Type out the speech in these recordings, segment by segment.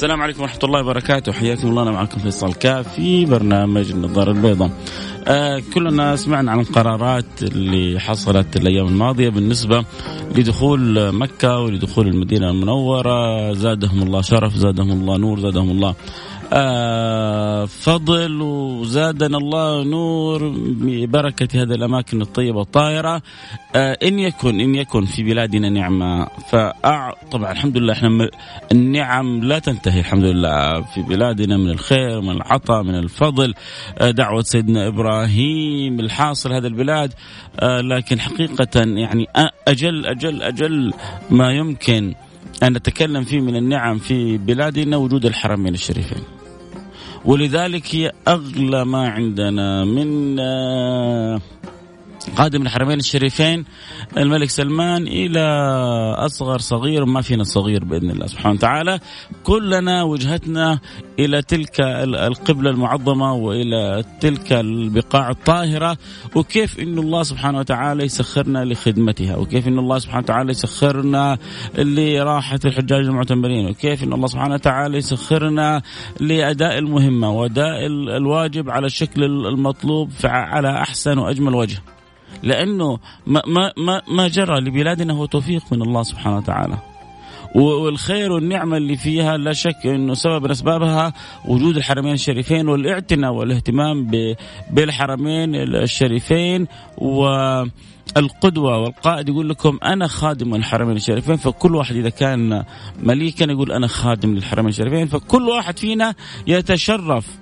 السلام عليكم ورحمة الله وبركاته. حياكم الله. أنا معكم فيصل كاف في برنامج النظارة البيضاء. آه كلنا سمعنا عن القرارات اللي حصلت الأيام الماضية بالنسبة لدخول مكة ولدخول المدينة المنورة. زادهم الله شرف زادهم الله نور زادهم الله فضل وزادنا الله نور ببركة هذه الأماكن الطيبة الطاهرة آه إن يكن إن يكن في بلادنا نعمة. فأع طبعا الحمد لله إحنا النعم لا تنتهي الحمد لله. في بلادنا من الخير من العطاء من الفضل. آه دعوة سيدنا إبراهيم الحاصل هذا البلاد. آه لكن حقيقة يعني أجل أجل أجل ما يمكن أن نتكلم فيه من النعم في بلادنا وجود الحرمين الشريفين. ولذلك هي أغلى ما عندنا من قادم الحرمين الشريفين الملك سلمان إلى أصغر صغير ما فينا صغير بإذن الله سبحانه وتعالى. كلنا وجهتنا إلى تلك القبلة المعظمة وإلى تلك البقاع الطاهرة وكيف إن الله سبحانه وتعالى يسخرنا لخدمتها وكيف إن الله سبحانه وتعالى يسخرنا لراحة الحجاج المعتمرين وكيف إن الله سبحانه وتعالى يسخرنا لأداء المهمة وأداء الواجب على الشكل المطلوب على أحسن وأجمل وجه. لأنه ما ما ما, ما جرى لبلادنا هو توفيق من الله سبحانه وتعالى. والخير والنعمة اللي فيها لا شك إنه سبب من أسبابها وجود الحرمين الشريفين والاعتناء والاهتمام بالحرمين الشريفين و القدوة والقائد يقول لكم أنا خادم الحرمين الشريفين فكل واحد إذا كان مليكا يقول أنا خادم للحرمين الشريفين فكل واحد فينا يتشرف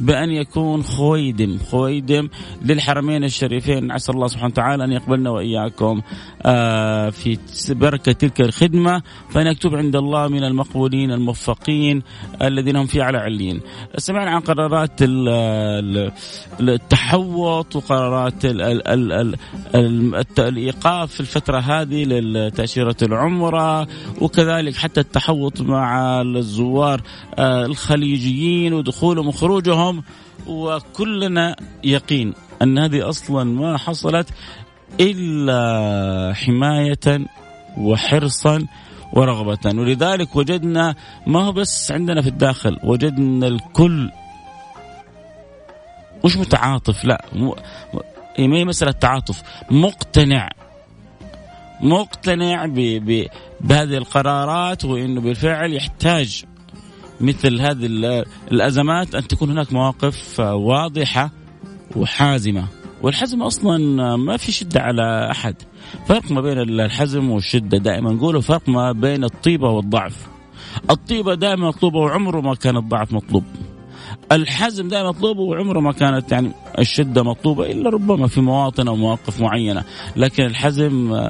بأن يكون خويدم خويدم للحرمين الشريفين. عسى الله سبحانه وتعالى أن يقبلنا وإياكم آه، في بركة تلك الخدمة. فأن يكتب عند الله من المقبولين الموفقين الذين هم في على علين سمعنا عن قرارات التحوط وقرارات الإيقاف في الفترة هذه لتأشيرة العمرة وكذلك حتى التحوط مع الزوار آه، الخليجيين ودخولهم وخروجهم. اليوم وكلنا يقين أن هذه أصلا ما حصلت إلا حماية وحرصا ورغبة ولذلك وجدنا ما هو بس عندنا في الداخل وجدنا الكل مش متعاطف لا ما هي مسألة تعاطف مقتنع مقتنع. بهذه القرارات وإنه بالفعل يحتاج مثل هذه الأزمات أن تكون هناك مواقف واضحة وحازمة. والحزم أصلا ما في شدة على أحد. فرق ما بين الحزم والشدة. دائما نقوله فرق ما بين الطيبة والضعف. الطيبة دائما مطلوبة وعمره ما كان الضعف مطلوب. الحزم دائما مطلوب وعمره ما كانت يعني الشدة مطلوبة إلا ربما في مواطن أو مواقف معينة. لكن الحزم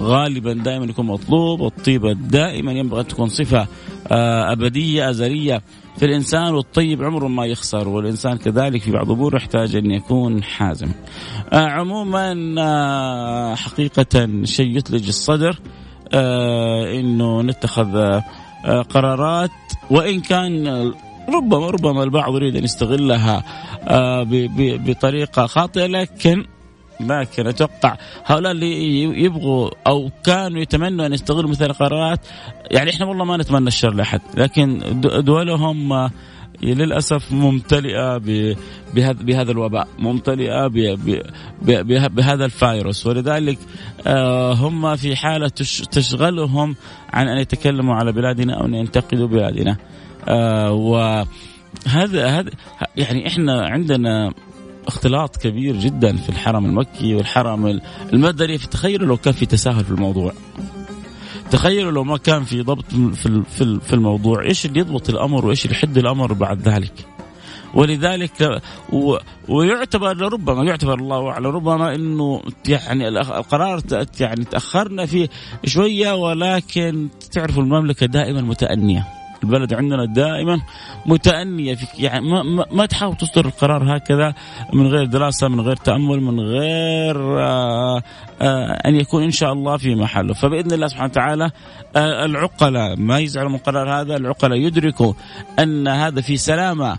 غالبا دائما يكون مطلوب والطيبة دائما ينبغي أن تكون صفة آه، أبدية أزلية في الإنسان والطيب عمره ما يخسر والإنسان كذلك في بعض الأمور يحتاج أن يكون حازم. آه، عموما آه، حقيقة شيء يثلج الصدر أنه نتخذ قرارات وإن كان ربما ربما البعض يريد أن يستغلها بطريقة خاطئة لكن لكن أتوقع هؤلاء اللي يبغوا أو كانوا يتمنوا أن يستغلوا مثل القرارات يعني إحنا والله ما نتمنى الشر لأحد لكن دولهم للأسف ممتلئة بهذا بهذا الوباء ممتلئة بهذا الفيروس ولذلك آه، هم في حالة تشغلهم عن أن يتكلموا على بلادنا أو أن ينتقدوا بلادنا آه، وهذا هذا يعني إحنا عندنا اختلاط كبير جدا في الحرم المكي والحرم المدني. فتخيلوا لو كان في تساهل في الموضوع. تخيلوا لو ما كان في ضبط في في الموضوع. إيش اللي يضبط الأمر وإيش اللي يحد الأمر بعد ذلك؟ ولذلك و ويعتبر لربما يعتبر الله أعلم ربما إنه يعني القرار يعني تأخرنا فيه شوية ولكن تعرفوا المملكة دائما متأنية. البلد عندنا دائما متأنية في يعني ما, ما, تحاول تصدر القرار هكذا من غير دراسة من غير تأمل من غير آآ آآ أن يكون إن شاء الله في محله. فبإذن الله سبحانه وتعالى العقلاء ما يزعلوا من القرار هذا العقلاء يدركوا أن هذا في سلامة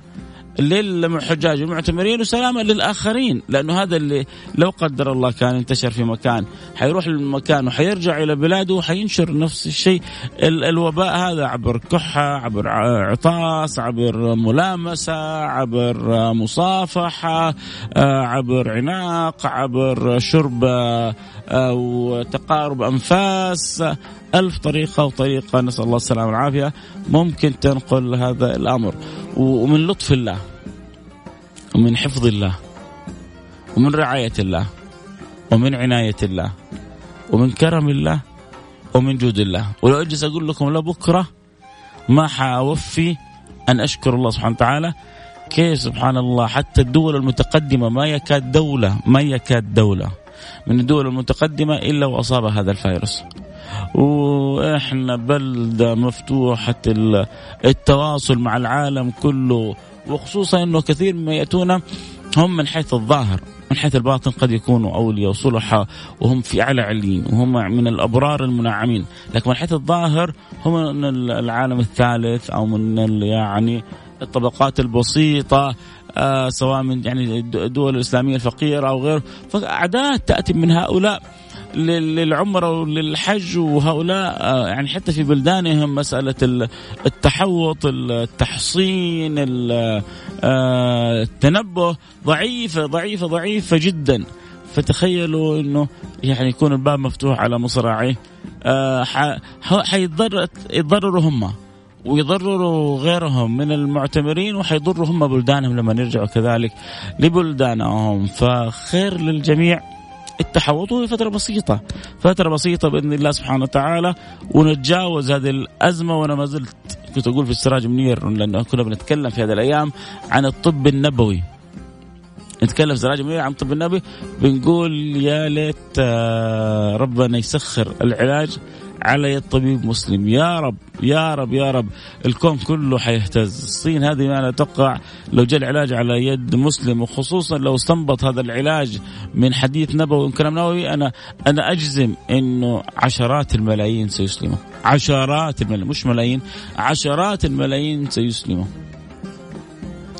للحجاج المعتمرين وسلاما للآخرين لأنه هذا اللي لو قدر الله كان انتشر في مكان حيروح للمكان وحيرجع إلى بلاده وحينشر نفس الشيء. الوباء هذا عبر كحة عبر عطاس عبر ملامسة عبر مصافحة عبر عناق عبر شرب أو تقارب أنفاس ألف طريقة وطريقة. نسأل الله السلامة والعافية. ممكن تنقل هذا الأمر. ومن لطف الله ومن حفظ الله ومن رعاية الله ومن عناية الله ومن كرم الله ومن جود الله. ولو أجلس أقول لكم لبكرة ما حأوفي أن أشكر الله سبحانه وتعالى. كيف سبحان الله؟ حتى الدول المتقدمة ما يكاد دولة ما يكاد دولة. من الدول المتقدمة إلا وأصاب هذا الفيروس. وإحنا بلدة مفتوحة التواصل مع العالم كله وخصوصا إنه كثير مما يأتون هم من حيث الظاهر من حيث الباطن قد يكونوا أولياء وصلحاء وهم في اعلى عليين وهم من الأبرار المنعمين، لكن من حيث الظاهر هم من العالم الثالث أو من يعني الطبقات البسيطة آه سواء من يعني الدول الإسلامية الفقيرة أو غيره، فاعداد تأتي من هؤلاء للعمرة وللحج وهؤلاء آه، يعني حتى في بلدانهم مسألة التحوط التحصين آه، التنبه ضعيفة ضعيفة ضعيفة جدا. فتخيلوا إنه يعني يكون الباب مفتوح على مصراعيه آه، حيضر يتضرروا هم. ويضرروا غيرهم من المعتمرين وحيضروا هم بلدانهم لما يرجعوا كذلك لبلدانهم. فخير للجميع. التحوط هو فترة بسيطة. فترة بسيطة بإذن الله سبحانه وتعالى. ونتجاوز هذه الأزمة وأنا ما زلت كنت أقول في السراج منير لأنه كنا بنتكلم في هذه الأيام عن الطب النبوي. نتكلم في سراج منير عن الطب النبوي. بنقول يا ليت آه، ربنا يسخر العلاج. على يد طبيب مسلم. يا رب يا رب يا رب. الكون كله حيهتز. الصين هذه ما لا تقع. لو جاء العلاج على يد مسلم وخصوصا لو استنبط هذا العلاج من حديث نبوي وكلام نبوي أنا أنا أجزم إنه عشرات الملايين سيسلموا. عشرات الملايين مش ملايين عشرات الملايين سيسلموا.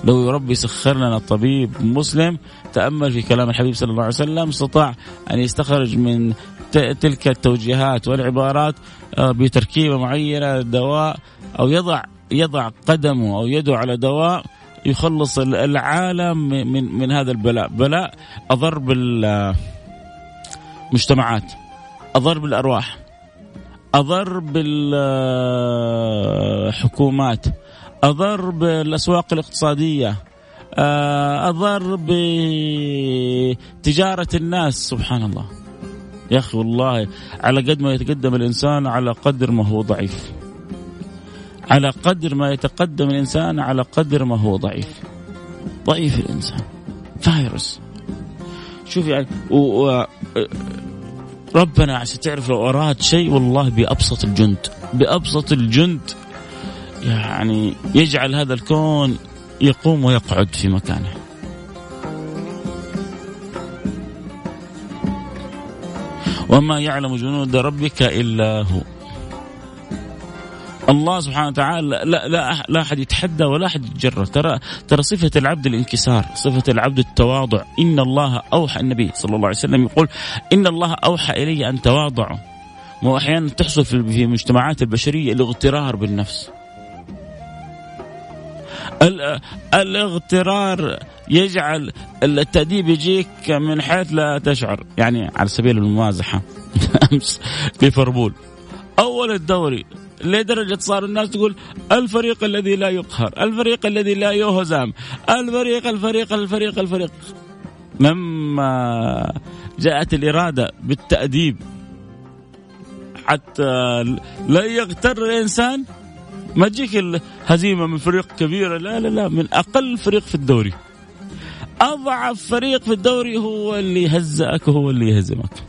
لو ربي سخر لنا طبيب مسلم تأمل في كلام الحبيب صلى الله عليه وسلم استطاع أن يستخرج من تلك التوجيهات والعبارات آه، بتركيبة معينة دواء أو يضع يضع قدمه أو يده على دواء يخلص العالم من من هذا البلاء، بلاء أضر بالمجتمعات أضر بالأرواح أضر بالحكومات أضر بالأسواق الاقتصادية آه، أضر بتجارة الناس سبحان الله. يا أخي والله على قد ما يتقدم الإنسان على قدر ما هو ضعيف. على قدر ما يتقدم الإنسان على قدر ما هو ضعيف. ضعيف الإنسان. فايروس شوف يعني و... و... ربنا عشان تعرف لو أراد شيء والله بأبسط الجند. بأبسط الجند يعني يجعل هذا الكون يقوم ويقعد في مكانه. وما يعلم جنود ربك إلا هو. الله سبحانه وتعالى لا لا لا أحد يتحدى ولا أحد يتجرأ. ترى ترى صفة العبد الانكسار صفة العبد التواضع. إن الله اوحى النبي صلى الله عليه وسلم يقول إن الله أوحى إلي أن تواضعوا. واحيانا تحصل في المجتمعات البشرية الاغترار بالنفس. الاغترار يجعل التأديب يجيك من حيث لا تشعر. يعني على سبيل الممازحة أمس ليفربول. أول الدوري لدرجة صار الناس تقول الفريق الذي لا يقهر الفريق الذي لا يهزم الفريق الفريق الفريق الفريق. لما جاءت الإرادة بالتأديب. حتى لا يغتر الإنسان ما تجيك الهزيمة من فريق كبيرة لا لا لا من أقل فريق في الدوري. أضعف فريق في الدوري هو اللي يهزئك وهو اللي يهزمك.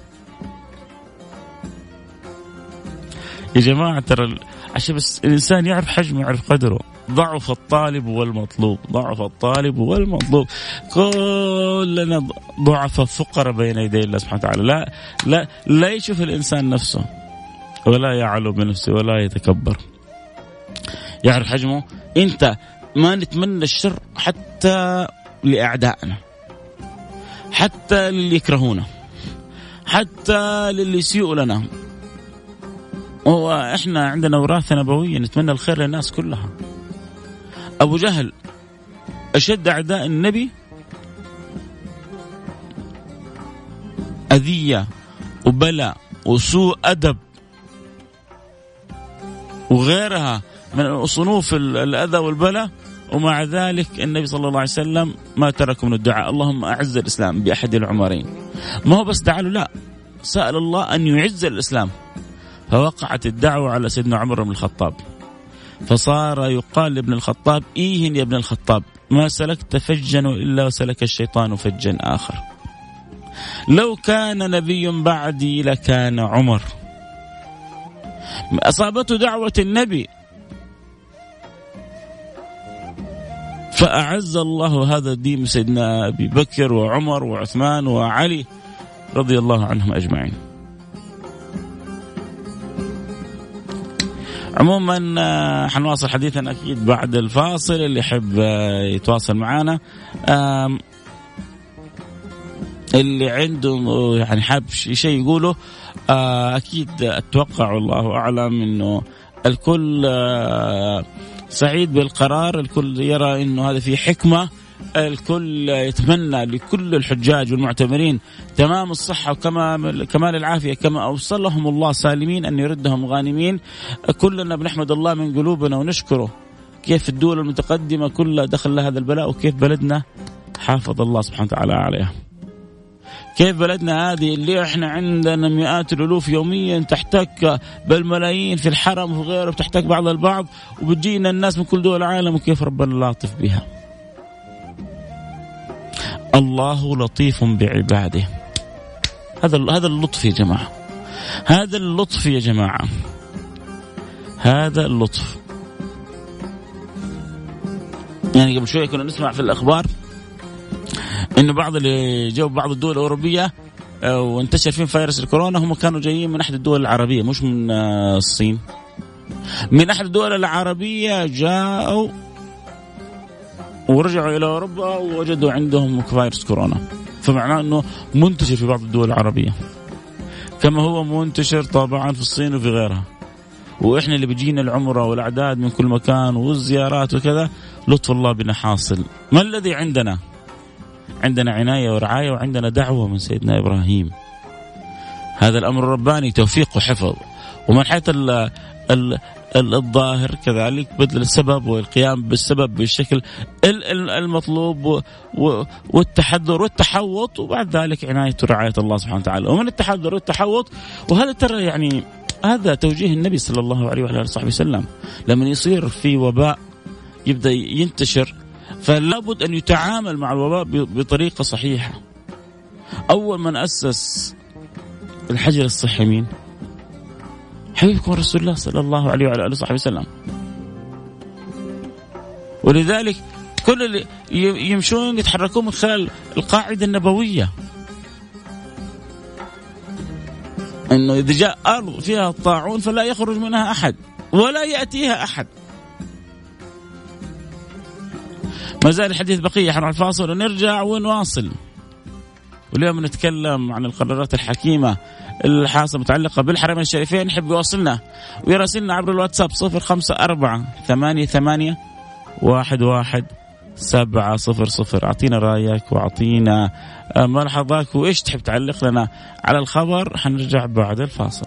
يا جماعة ترى عشان بس الإنسان يعرف حجمه يعرف قدره. ضعف الطالب والمطلوب ضعف الطالب والمطلوب كلنا ضعف فقراء بين يدي الله سبحانه وتعالى. لا لا لا يشوف الإنسان نفسه ولا يعلو بنفسه ولا يتكبر. يعرف حجمه؟ أنت ما نتمنى الشر حتى لأعدائنا حتى للي يكرهونا حتى للي يسيئوا لنا. وإحنا عندنا وراثة نبوية نتمنى الخير للناس كلها. أبو جهل أشد أعداء النبي أذية وبلاء وسوء أدب وغيرها من صنوف الأذى والبلاء. ومع ذلك النبي صلى الله عليه وسلم ما ترك من الدعاء. اللهم أعز الإسلام بأحد العمرين. ما هو بس دعا له لا. سأل الله أن يعز الإسلام. فوقعت الدعوة على سيدنا عمر بن الخطاب. فصار يقال لابن الخطاب إيه يا ابن الخطاب ما سلكت فجا إلا وسلك الشيطان فجا آخر. لو كان نبي بعدي لكان عمر. أصابته دعوة النبي. فأعز الله هذا الدين سيدنا أبي بكر وعمر وعثمان وعلي رضي الله عنهم أجمعين. عموما آه، حنواصل حديثنا أكيد بعد الفاصل اللي يحب آه، يتواصل معنا اللي عنده يعني حاب شيء يقوله آه، أكيد أتوقع والله أعلم إنه الكل سعيد بالقرار. الكل يرى إنه هذا فيه حكمة. الكل يتمنى لكل الحجاج والمعتمرين تمام الصحة وكمال كمال العافية. كما أوصلهم الله سالمين أن يردهم غانمين. كلنا بنحمد الله من قلوبنا ونشكره. كيف الدول المتقدمة كلها دخل لها هذا البلاء وكيف بلدنا؟ حافظ الله سبحانه وتعالى عليها. كيف بلدنا هذه اللي إحنا عندنا مئات الألوف يوميا تحتك بالملايين في الحرم وغيره بتحتك بعض البعض وبتجينا الناس من كل دول العالم وكيف ربنا لاطف بها. الله لطيف بعباده. هذا هذا اللطف يا جماعة. هذا اللطف يا جماعة. هذا اللطف. يعني قبل شوية كنا نسمع في الأخبار إنه بعض اللي جو بعض الدول الأوروبية آه، وانتشر فيهم فيروس الكورونا هم كانوا جايين من أحد الدول العربية مش من آه، الصين. من أحد الدول العربية جاءوا ورجعوا إلى أوروبا ووجدوا عندهم فيروس كورونا. فمعناه إنه منتشر في بعض الدول العربية. كما هو منتشر طبعا في الصين وفي غيرها. وإحنا اللي بيجينا العمرة والأعداد من كل مكان والزيارات وكذا لطف الله بنا حاصل ما الذي عندنا؟ عندنا عناية ورعاية وعندنا دعوة من سيدنا إبراهيم. هذا الأمر الرباني توفيق وحفظ. ومن حيث الظاهر كذلك بذل السبب والقيام بالسبب بالشكل المطلوب والتحذر والتحوط وبعد ذلك عناية ورعاية الله سبحانه وتعالى. ومن التحذر والتحوط وهذا ترى يعني هذا توجيه النبي صلى الله عليه وعلى آله وصحبه وسلم. لما يصير في وباء يبدأ ينتشر فلا بد أن يتعامل مع الوباء بطريقة صحيحة أول من أسس الحجر الصحي مين؟ حبيبكم رسول الله صلى الله عليه وعلى آله وصحبه وسلم. ولذلك كل اللي يمشون يتحركون من خلال القاعدة النبوية. إنه إذا جاء أرض فيها الطاعون فلا يخرج منها أحد ولا يأتيها أحد. ما زال الحديث بقية حنروح الفاصل ونرجع ونواصل. واليوم نتكلم عن القرارات الحكيمة الحاصل متعلقة بالحرمين الشريفين. يحب يواصلنا ويراسلنا عبر الواتساب صفر خمسة أربعة ثمانية ثمانية واحد واحد سبعة صفر صفر. أعطينا رأيك وأعطينا ملاحظاتك وإيش تحب تعلق لنا على الخبر؟ حنرجع بعد الفاصل.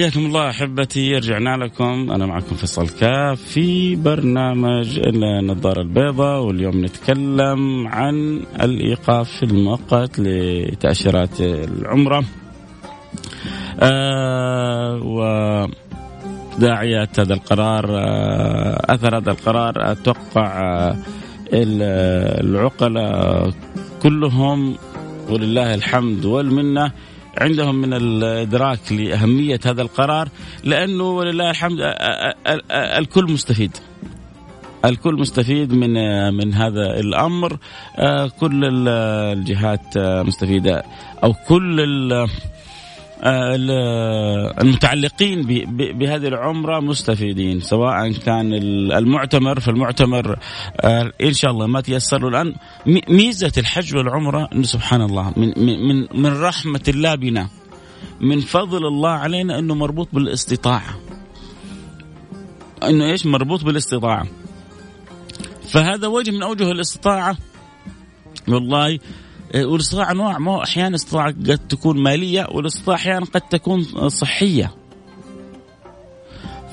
حياكم الله أحبتي رجعنا لكم. أنا معكم فيصل كاف في برنامج النظارة البيضاء واليوم نتكلم عن الإيقاف المؤقت لتأشيرات العمرة. آه و داعيات هذا القرار آه أثر هذا القرار أتوقع آه العقلاء كلهم ولله الحمد والمنة عندهم من الإدراك لأهمية هذا القرار لأنه ولله الحمد الكل مستفيد. الكل مستفيد من من هذا الأمر كل الجهات مستفيدة أو كل المتعلقين بهذه العمرة مستفيدين سواء كان المعتمر فالمعتمر إن شاء الله ما تيسر له الان ميزة الحج والعمرة انه سبحان الله من من من رحمة الله بنا من فضل الله علينا إنه مربوط بالاستطاعة. إنه إيش؟ مربوط بالاستطاعة. فهذا وجه من أوجه الاستطاعة. والله والاستطاعة أنواع ما أحيانا استطاعة قد تكون مالية والاستطاعة أحيانا قد تكون صحية.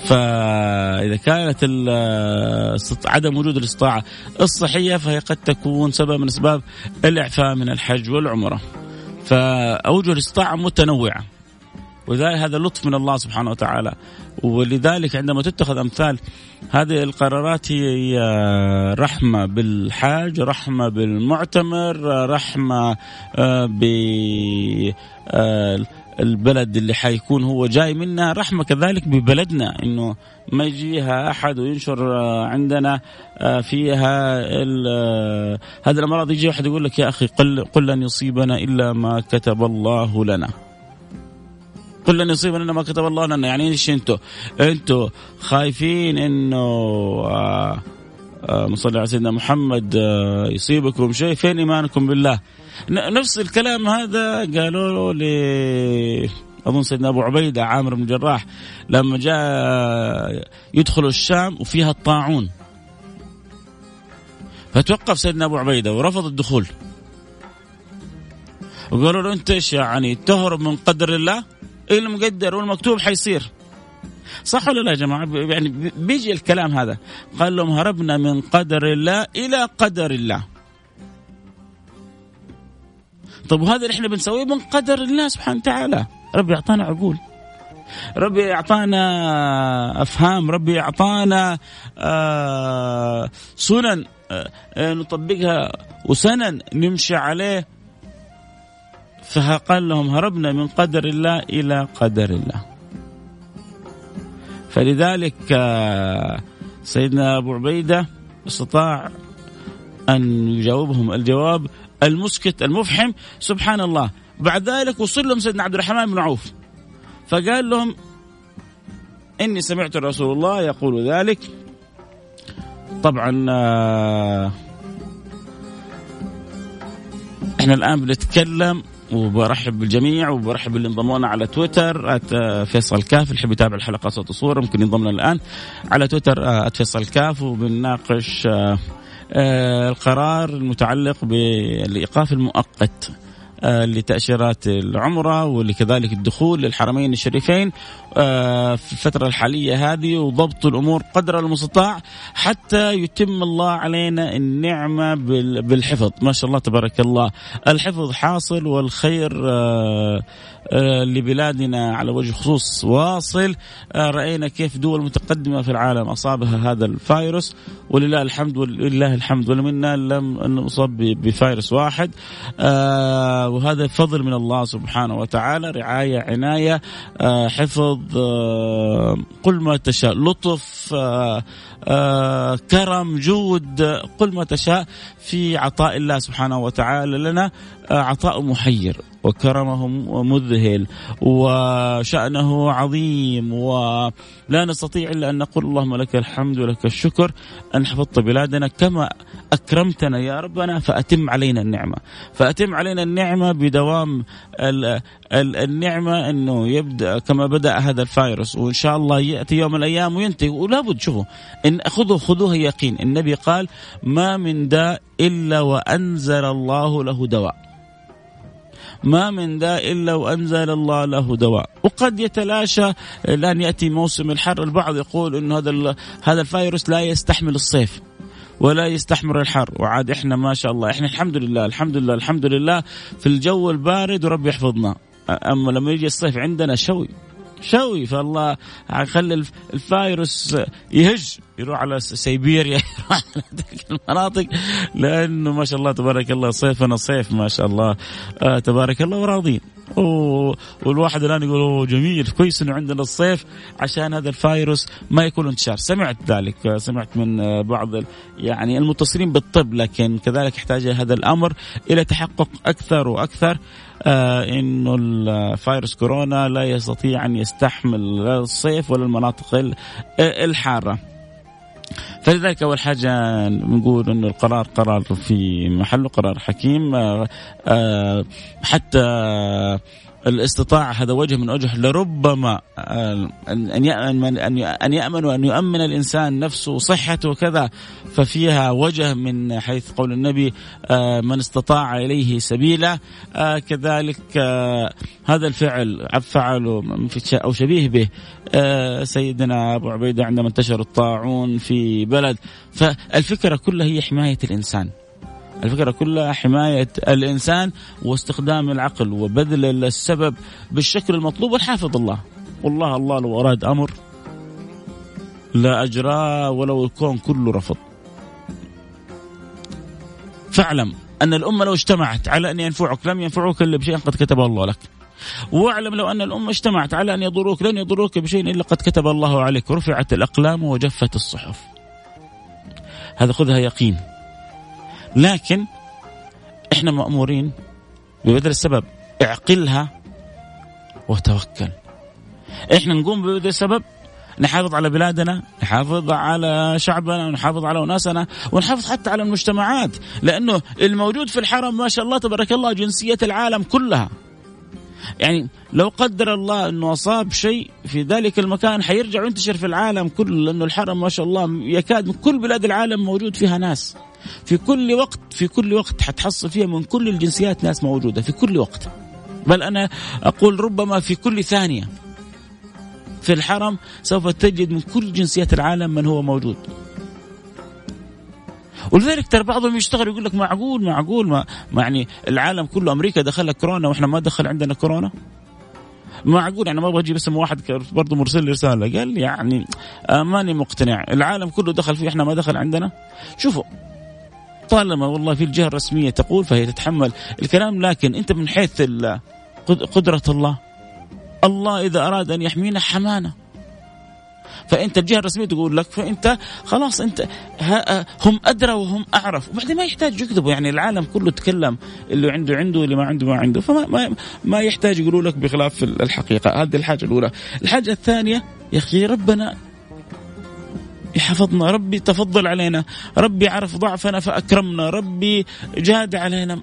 فإذا كانت عدم وجود الاستطاعة الصحية فهي قد تكون سبب من أسباب الإعفاء من الحج والعمرة. فأوجه الاستطاعة متنوعة. وذلك هذا لطف من الله سبحانه وتعالى. ولذلك عندما تتخذ أمثال هذه القرارات هي رحمة بالحاج رحمة بالمعتمر رحمة ب البلد اللي حيكون هو جاي منها رحمة كذلك ببلدنا إنه ما يجيها أحد وينشر عندنا فيها هذه الأمراض. يجي واحد يقول لك يا أخي قل قل لن يصيبنا إلا ما كتب الله لنا. قل لن يصيبنا ما كتب الله لنا يعني إيش أنتوا؟ أنتوا خايفين إنه آه آه على سيدنا محمد آه يصيبكم شيء فين إيمانكم بالله؟ نفس الكلام هذا قالوا ل أظن سيدنا أبو عبيدة عامر بن الجراح لما جاء يدخل الشام وفيها الطاعون فتوقف سيدنا أبو عبيدة ورفض الدخول وقالوا له أنت إيش يعني تهرب من قدر الله؟ المقدر والمكتوب حيصير. صح ولا لا يا جماعة؟ يعني بيجي الكلام هذا. قال لهم هربنا من قدر الله إلى قدر الله. طب وهذا اللي إحنا بنسويه؟ من قدر الله سبحانه وتعالى. ربي أعطانا عقول. ربي أعطانا أفهام. ربي أعطانا آه سنن آه نطبقها وسنن نمشي عليه. فقال لهم هربنا من قدر الله إلى قدر الله. فلذلك آه، سيدنا أبو عبيدة استطاع أن يجاوبهم الجواب المسكت المفحم سبحان الله. بعد ذلك وصل لهم سيدنا عبد الرحمن بن عوف. فقال لهم إني سمعت رسول الله يقول ذلك. طبعا آه، إحنا الآن بنتكلم وبرحب بالجميع وبرحب باللي انضموا لنا على تويتر فيصل كاف اللي يحب يتابع الحلقة صوت وصوره ممكن ينضم لنا الآن على تويتر فيصل كاف وبنناقش القرار المتعلق بالإيقاف المؤقت. لتأشيرات العمرة ولكذلك الدخول للحرمين الشريفين آه، في الفترة الحالية هذه وضبط الأمور قدر المستطاع حتى يتم الله علينا النعمة بالحفظ. ما شاء الله تبارك الله. الحفظ حاصل والخير آه، آه، لبلادنا على وجه خصوص واصل. رأينا كيف دول متقدمة في العالم أصابها هذا الفيروس. ولله الحمد ولله الحمد ولمنا لم نصاب بفيروس واحد. وهذا فضل من الله سبحانه وتعالى رعاية عناية حفظ آه، قل ما تشاء. لطف آه، آه، كرم جود قل ما تشاء في عطاء الله سبحانه وتعالى لنا. عطاء محير وكرمه مذهل وشأنه عظيم ولا نستطيع إلا أن نقول اللهم لك الحمد ولك الشكر. أن حفظت بلادنا كما أكرمتنا يا ربنا فأتم علينا النعمة. فأتم علينا النعمة بدوام النعمة أنه يبدأ كما بدأ هذا الفيروس. وإن شاء الله يأتي يوم من الأيام وينتهي. ولا بد شوفوا إن خذوا خذوه يقين. النبي قال ما من داء إلا وأنزل الله له دواء. ما من داء إلا وأنزل الله له دواء. وقد يتلاشى الآن يأتي موسم الحر البعض يقول إنه هذا هذا الفيروس لا يستحمل الصيف ولا يستحمل الحر. وعاد إحنا ما شاء الله إحنا الحمد لله الحمد لله الحمد لله في الجو البارد ورب يحفظنا. أما لما يجي الصيف عندنا شوي. شوي فالله خلي الفايروس يهج يروح على سيبيريا يروح على تلك المناطق لأنه ما شاء الله تبارك الله صيفنا صيف ما شاء الله آه تبارك الله وراضين. والواحد الآن يقول أوه جميل كويس إنه عندنا الصيف عشان هذا الفايروس ما يكون انتشار. سمعت ذلك سمعت من بعض يعني المتصلين بالطب لكن كذلك يحتاج هذا الأمر إلى تحقق أكثر وأكثر. آه إنه الفيروس كورونا لا يستطيع أن يستحمل الصيف ولا المناطق الحارة. فلذلك أول حاجة نقول إنه القرار قرار في محله قرار حكيم. آه، آه، حتى الاستطاعة هذا وجه من وجه لربما آه، أن أن يأمن وأن يؤمن الإنسان نفسه وصحته وكذا ففيها وجه من حيث قول النبي آه، من استطاع إليه سبيلا آه، كذلك هذا الفعل فعله أو شبيه به سيدنا أبو عبيدة عندما انتشر الطاعون في بلد. فالفكرة كلها هي حماية الإنسان. الفكرة كلها حماية الإنسان واستخدام العقل وبذل السبب بالشكل المطلوب والحافظ الله. والله الله لو أراد أمر لا أجراه ولو الكون كله رفض. فاعلم أن الأمة لو اجتمعت على أن ينفعك لم ينفعوك إلا بشيء قد كتبه الله لك. واعلم لو أن الأمة اجتمعت على أن يضروك لن يضروك بشيء إلا قد كتب الله عليك. رفعت الأقلام وجفت الصحف. هذا خذها يقين. لكن إحنا مأمورين ببذل السبب. اعقلها وتوكل. إحنا نقوم ببذل السبب نحافظ على بلادنا نحافظ على شعبنا ونحافظ على أناسنا ونحافظ حتى على المجتمعات. لأنه الموجود في الحرم ما شاء الله تبارك الله جنسية العالم كلها. يعني لو قدر الله أنه أصاب شيء في ذلك المكان حيرجع وينتشر في العالم كله لأنه الحرم ما شاء الله يكاد من كل بلاد العالم موجود فيها ناس. في كل وقت في كل وقت حتحصل فيها من كل الجنسيات ناس موجودة في كل وقت. بل أنا أقول ربما في كل ثانية. في الحرم سوف تجد من كل جنسيات العالم من هو موجود. ولذلك ترى بعضهم يشتغل يقول لك معقول معقول ما, ما يعني العالم كله أمريكا دخلها كورونا وإحنا ما دخل عندنا كورونا؟ معقول يعني ما أبغى أجيب اسم واحد برضه مرسل لي رسالة قال يعني آه ماني مقتنع. العالم كله دخل فيه إحنا ما دخل عندنا؟ شوفوا طالما والله في الجهة الرسمية تقول فهي تتحمل الكلام لكن أنت من حيث قدرة الله الله إذا أراد أن يحمينا حمانا. فأنت الجهة الرسمية تقول لك فأنت خلاص أنت هم أدرى وهم أعرف. وبعدين ما يحتاج يكذبوا يعني العالم كله تكلم اللي عنده عنده اللي ما عنده ما عنده. فما ما, ما يحتاج يقولوا لك بخلاف الحقيقة. هذه الحاجة الأولى. الحاجة الثانية يا أخي ربنا يحفظنا ربي تفضل علينا ربي عرف ضعفنا فأكرمنا ربي جاد علينا.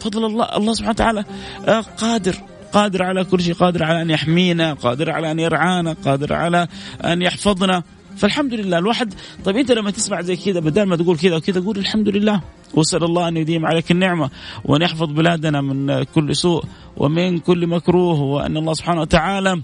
فضل الله الله سبحانه وتعالى آه، قادر قادر على كل شيء قادر على أن يحمينا قادر على أن يرعانا قادر على أن يحفظنا. فالحمد لله الواحد طيب أنت لما تسمع زي كذا بدل ما تقول كذا وكذا قول الحمد لله. وأسأل الله أن يديم عليك النعمة وأن يحفظ بلادنا من كل سوء ومن كل مكروه وأن الله سبحانه وتعالى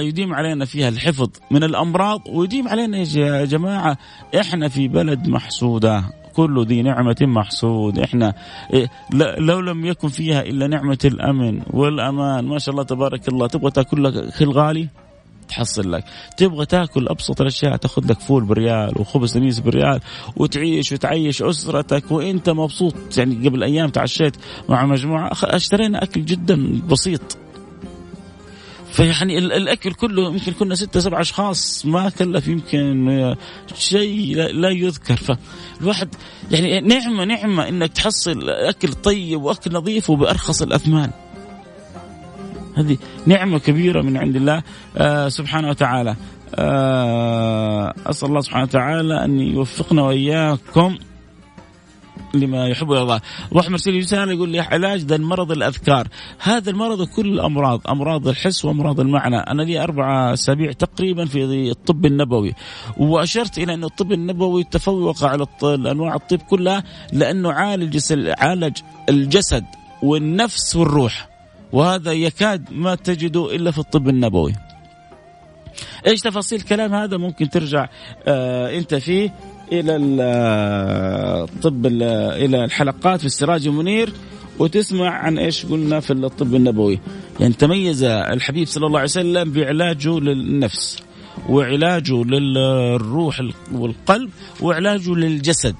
يديم علينا فيها الحفظ من الأمراض ويديم علينا يا جماعة إحنا في بلد محسودة كل ذي نعمة محسود إحنا إيه، لو لم يكن فيها إلا نعمة الأمن والأمان ما شاء الله تبارك الله تبغى تأكل لك خل غالي؟ تحصل لك. تبغى تأكل أبسط الأشياء تأخذ لك فول بريال وخبز تميز بريال وتعيش وتعيش أسرتك وأنت مبسوط. يعني قبل أيام تعشيت مع مجموعة اشترينا أكل جدا بسيط. فيعني الأكل كله يمكن كنا ستة سبعة أشخاص ما كلف يمكن شيء لا يذكر. فالواحد يعني نعمة نعمة إنك تحصل أكل طيب وأكل نظيف وبأرخص الأثمان. هذه نعمة كبيرة من عند الله آه سبحانه وتعالى. آه أسأل الله سبحانه وتعالى أن يوفقنا وإياكم. لما يحب ويرضى واحد مرسل رسالة يقول لي علاج ذا المرض الأذكار. هذا المرض كل الأمراض أمراض الحس وأمراض المعنى. أنا لي أربع أسابيع تقريبا في الطب النبوي. وأشرت إلى أن الطب النبوي تفوق على أنواع الطب كلها لأنه عالج عالج الجسد والنفس والروح. وهذا يكاد ما تجده إلا في الطب النبوي. إيش تفاصيل الكلام هذا؟ ممكن ترجع آه أنت فيه. إلى الطب إلى الحلقات في السراج المنير وتسمع عن إيش قلنا في الطب النبوي. يعني تميز الحبيب صلى الله عليه وسلم بعلاجه للنفس وعلاجه للروح والقلب وعلاجه للجسد.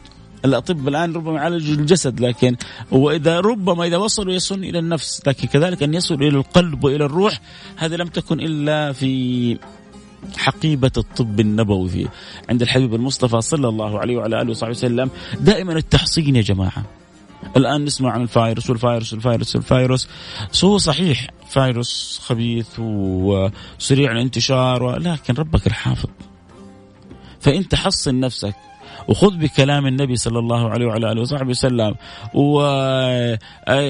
الاطباء الآن ربما يعالجوا الجسد لكن وإذا ربما إذا وصلوا يصلون إلى النفس لكن كذلك أن يصلوا إلى القلب وإلى الروح هذا لم تكن إلا في حقيبة الطب النبوي عند الحبيب المصطفى صلى الله عليه وعلى آله وصحبه وسلم دائما التحصين يا جماعة. الآن نسمع عن الفايروس والفايروس والفايروس والفايروس هو صحيح فايروس خبيث وسريع الانتشار لكن ربك الحافظ. فانت حصن نفسك وخذ بكلام النبي صلى الله عليه وعلى آله وصحبه وسلم وحافظ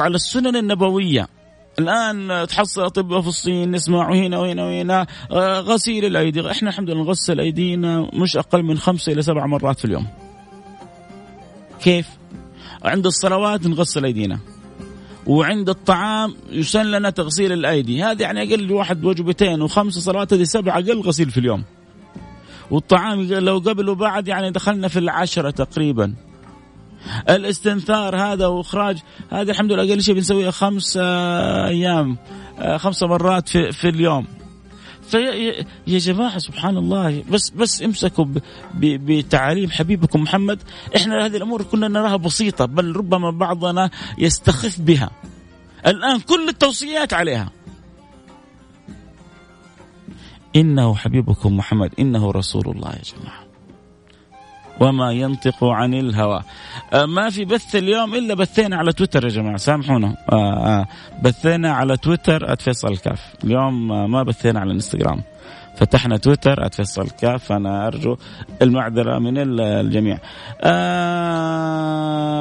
على السنن النبوية. الآن تحصل أطباء في الصين نسمع هنا وهنا وهنا. آه، غسيل الأيدي. إحنا الحمد لله نغسل أيدينا مش أقل من خمسه إلى سبع مرات في اليوم. كيف؟ عند الصلوات نغسل أيدينا. وعند الطعام يسن لنا تغسيل الأيدي. هذه يعني أقل واحد وجبتين وخمس صلوات هذه سبع أقل غسيل في اليوم. والطعام لو قبل وبعد يعني دخلنا في العشرة تقريبا. الاستنثار هذا واخراج هذا الحمد لله أقل شيء بنسويها خمس أيام آه، خمس مرات في, في اليوم. فيا يا جماعة سبحان الله بس بس امسكوا بتعاليم حبيبكم محمد. إحنا هذه الأمور كنا نراها بسيطة بل ربما بعضنا يستخف بها. الآن كل التوصيات عليها. إنه حبيبكم محمد إنه رسول الله يا جماعة. وما ينطق عن الهوى. آه ما في بث اليوم إلا بثينا على تويتر يا جماعة سامحونا. آه آه بثينا على تويتر @فيصل الكاف اليوم ما بثينا على الانستغرام فتحنا تويتر @فيصل الكاف أنا أرجو المعذرة من الجميع.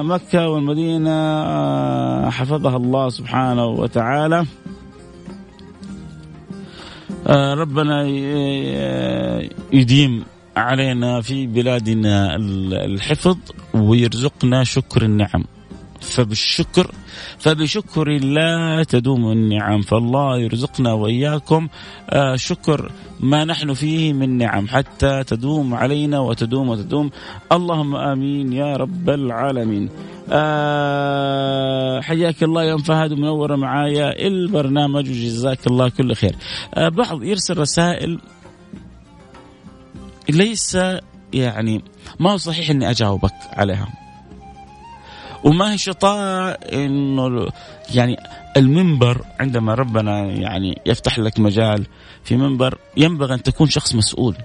مكة والمدينة حفظها الله سبحانه وتعالى. ربنا يديم علينا في بلادنا الحفظ ويرزقنا شكر النعم. فبالشكر فبشكر الله تدوم النعم فالله يرزقنا وإياكم آه، شكر ما نحن فيه من نعم حتى تدوم علينا وتدوم وتدوم. اللهم آمين يا رب العالمين. أه حياك الله يا أم فهد منورة معايا البرنامج وجزاك الله كل خير. أه بعض يرسل رسائل ليس يعني ما هو صحيح إني أجاوبك عليها. وما هي شطارة إنه يعني المنبر عندما ربنا يعني يفتح لك مجال في منبر ينبغي أن تكون شخص مسؤول.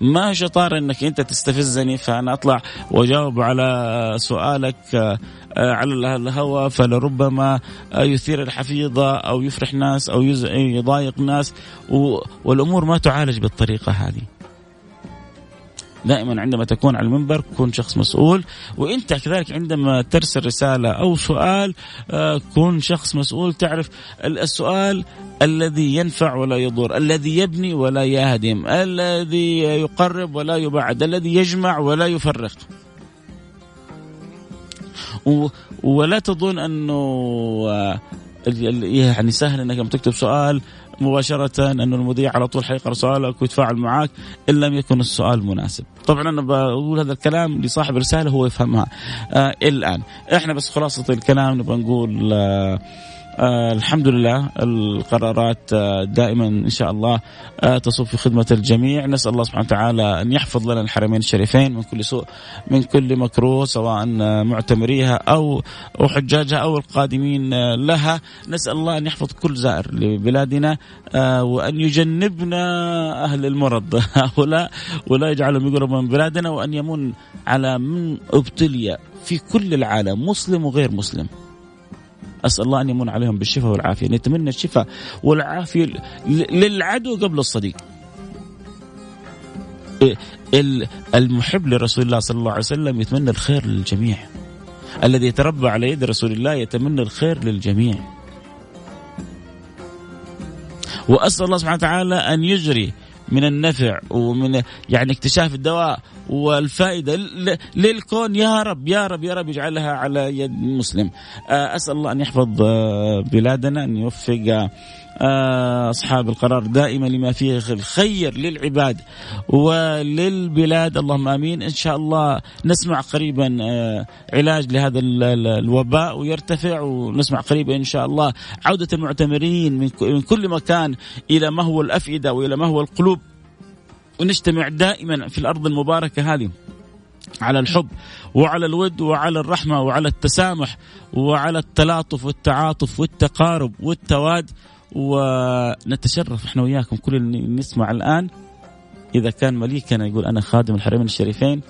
ما شطارة إنك أنت تستفزني فأنا أطلع وأجاوب على سؤالك آه، على الهوى فلربما يثير الحفيظة أو يفرح ناس أو يضايق ناس والأمور ما تعالج بالطريقة هذه. دائما عندما تكون على المنبر كن شخص مسؤول وانت كذلك عندما ترسل رسالة أو سؤال آه، كن شخص مسؤول. تعرف السؤال الذي ينفع ولا يضر الذي يبني ولا يهدم الذي يقرب ولا يبعد الذي يجمع ولا يفرق. ولا تظن أنه آه، يعني سهل إنك تكتب سؤال مباشرة أن المذيع على طول حيقرأ سؤالك ويتفاعل معك إن لم يكن السؤال مناسب. طبعا أنا بقول هذا الكلام لصاحب الرسالة هو يفهمها. آه الآن. إحنا بس خلاصة الكلام نبغى نقول آه آه الحمد لله القرارات آه دائما إن شاء الله آه تصب في خدمة الجميع. نسأل الله سبحانه وتعالى أن يحفظ لنا الحرمين الشريفين من كل سوء من كل مكروه سواء آه، معتمريها أو حجاجها أو القادمين آه، لها. نسأل الله أن يحفظ كل زائر لبلادنا آه، وأن يجنبنا أهل المرض. هؤلاء ولا يجعلهم يقربوا من بلادنا وأن يمن على من أبتلي في كل العالم مسلم وغير مسلم. أسأل الله أن يمن عليهم بالشفاء والعافية نتمنى الشفاء والعافية للعدو قبل الصديق. المحب لرسول الله صلى الله عليه وسلم يتمنى الخير للجميع. الذي يتربى على يد رسول الله يتمنى الخير للجميع. وأسأل الله سبحانه وتعالى أن يجري من النفع ومن يعني اكتشاف الدواء والفائدة. للكون. يا رب يا رب يا رب يجعلها على يد مسلم آه، أسأل الله أن يحفظ آه، بلادنا أن يوفق آه، أصحاب القرار دائما لما فيه الخير للعباد وللبلاد. اللهم آمين. إن شاء الله نسمع قريبا علاج لهذا الوباء ويرتفع ونسمع قريبا إن شاء الله عودة المعتمرين من كل مكان إلى ما هو الأفئدة وإلى ما هو القلوب. ونجتمع دائما في الأرض المباركة هذه على الحب وعلى الود وعلى الرحمة وعلى التسامح وعلى التلاطف والتعاطف والتقارب والتواد. ونتشرف إحنا وياكم كل اللي نسمع الآن. إذا كان مليكنا يقول أنا خادم الحرمين الشريفين.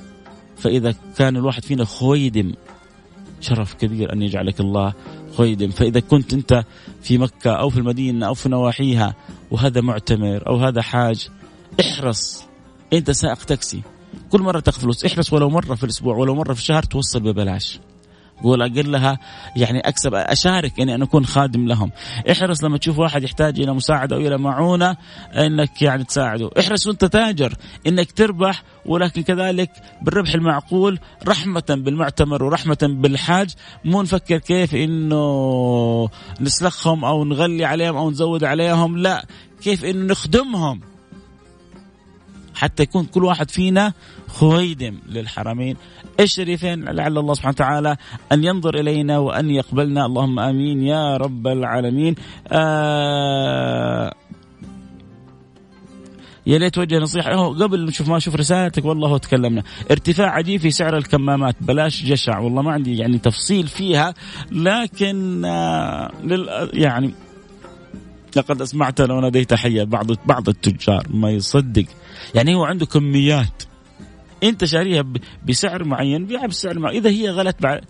فإذا كان الواحد فينا خويدم شرف كبير أن يجعلك الله خويدم. فإذا كنت أنت في مكة أو في المدينة أو في نواحيها وهذا معتمر أو هذا حاج احرص. أنت سائق تاكسي. كل مرة تاخذ فلوس احرص ولو مرة في الأسبوع ولو مرة في الشهر توصل ببلاش. قول اقلها يعني أكسب أشارك إني أنا أكون خادم لهم. احرص لما تشوف واحد يحتاج إلى مساعدة أو إلى معونة إنك يعني تساعده. احرص وأنت تاجر إنك تربح ولكن كذلك بالربح المعقول رحمة بالمعتمر ورحمة بالحاج. مو نفكر كيف إنه نسلخهم أو نغلي عليهم أو نزود عليهم لا كيف إنه نخدمهم. حتى يكون كل واحد فينا خويدم للحرمين. الشريفين لعل الله سبحانه وتعالى أن ينظر إلينا وأن يقبلنا. اللهم آمين يا رب العالمين. آه يا ليت وجه نصيحة. قبل نشوف ما أشوف رسالتك والله تكلمنا. ارتفاع عجيب في سعر الكمامات. بلاش جشع والله ما عندي يعني تفصيل فيها لكن آه يعني لقد أسمعت لو ناديت حيا بعض بعض التجار. ما يصدق. يعني هو عنده كميات. أنت شاريها بسعر معين بيعها بسعر معين. إذا هي غلت بعد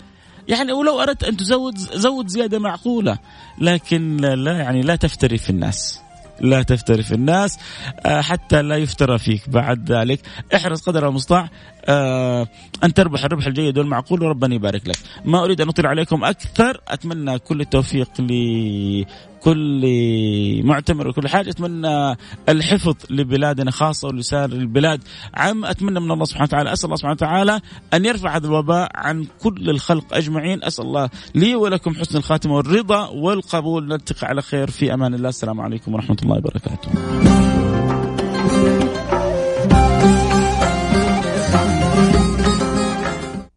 يعني ولو أردت أن تزود زود زيادة معقولة. لكن لا يعني لا تفتري في الناس. لا تفتري في الناس. آه، حتى لا يفترى فيك. بعد ذلك احرص قدر المستطاع. آه، أن تربح الربح الجيد والمعقول وربنا يبارك لك. ما أريد أن أطيل عليكم أكثر. أتمنى كل التوفيق لكل معتمر وكل حاجة. أتمنى الحفظ لبلادنا خاصة ولسائر البلاد. عام أتمنى من الله سبحانه وتعالى أسأل الله سبحانه وتعالى أن يرفع هذا الوباء عن كل الخلق أجمعين. أسأل الله لي ولكم حسن الخاتمة والرضا والقبول. نلتقي على خير. في أمان الله. السلام عليكم ورحمة الله وبركاته.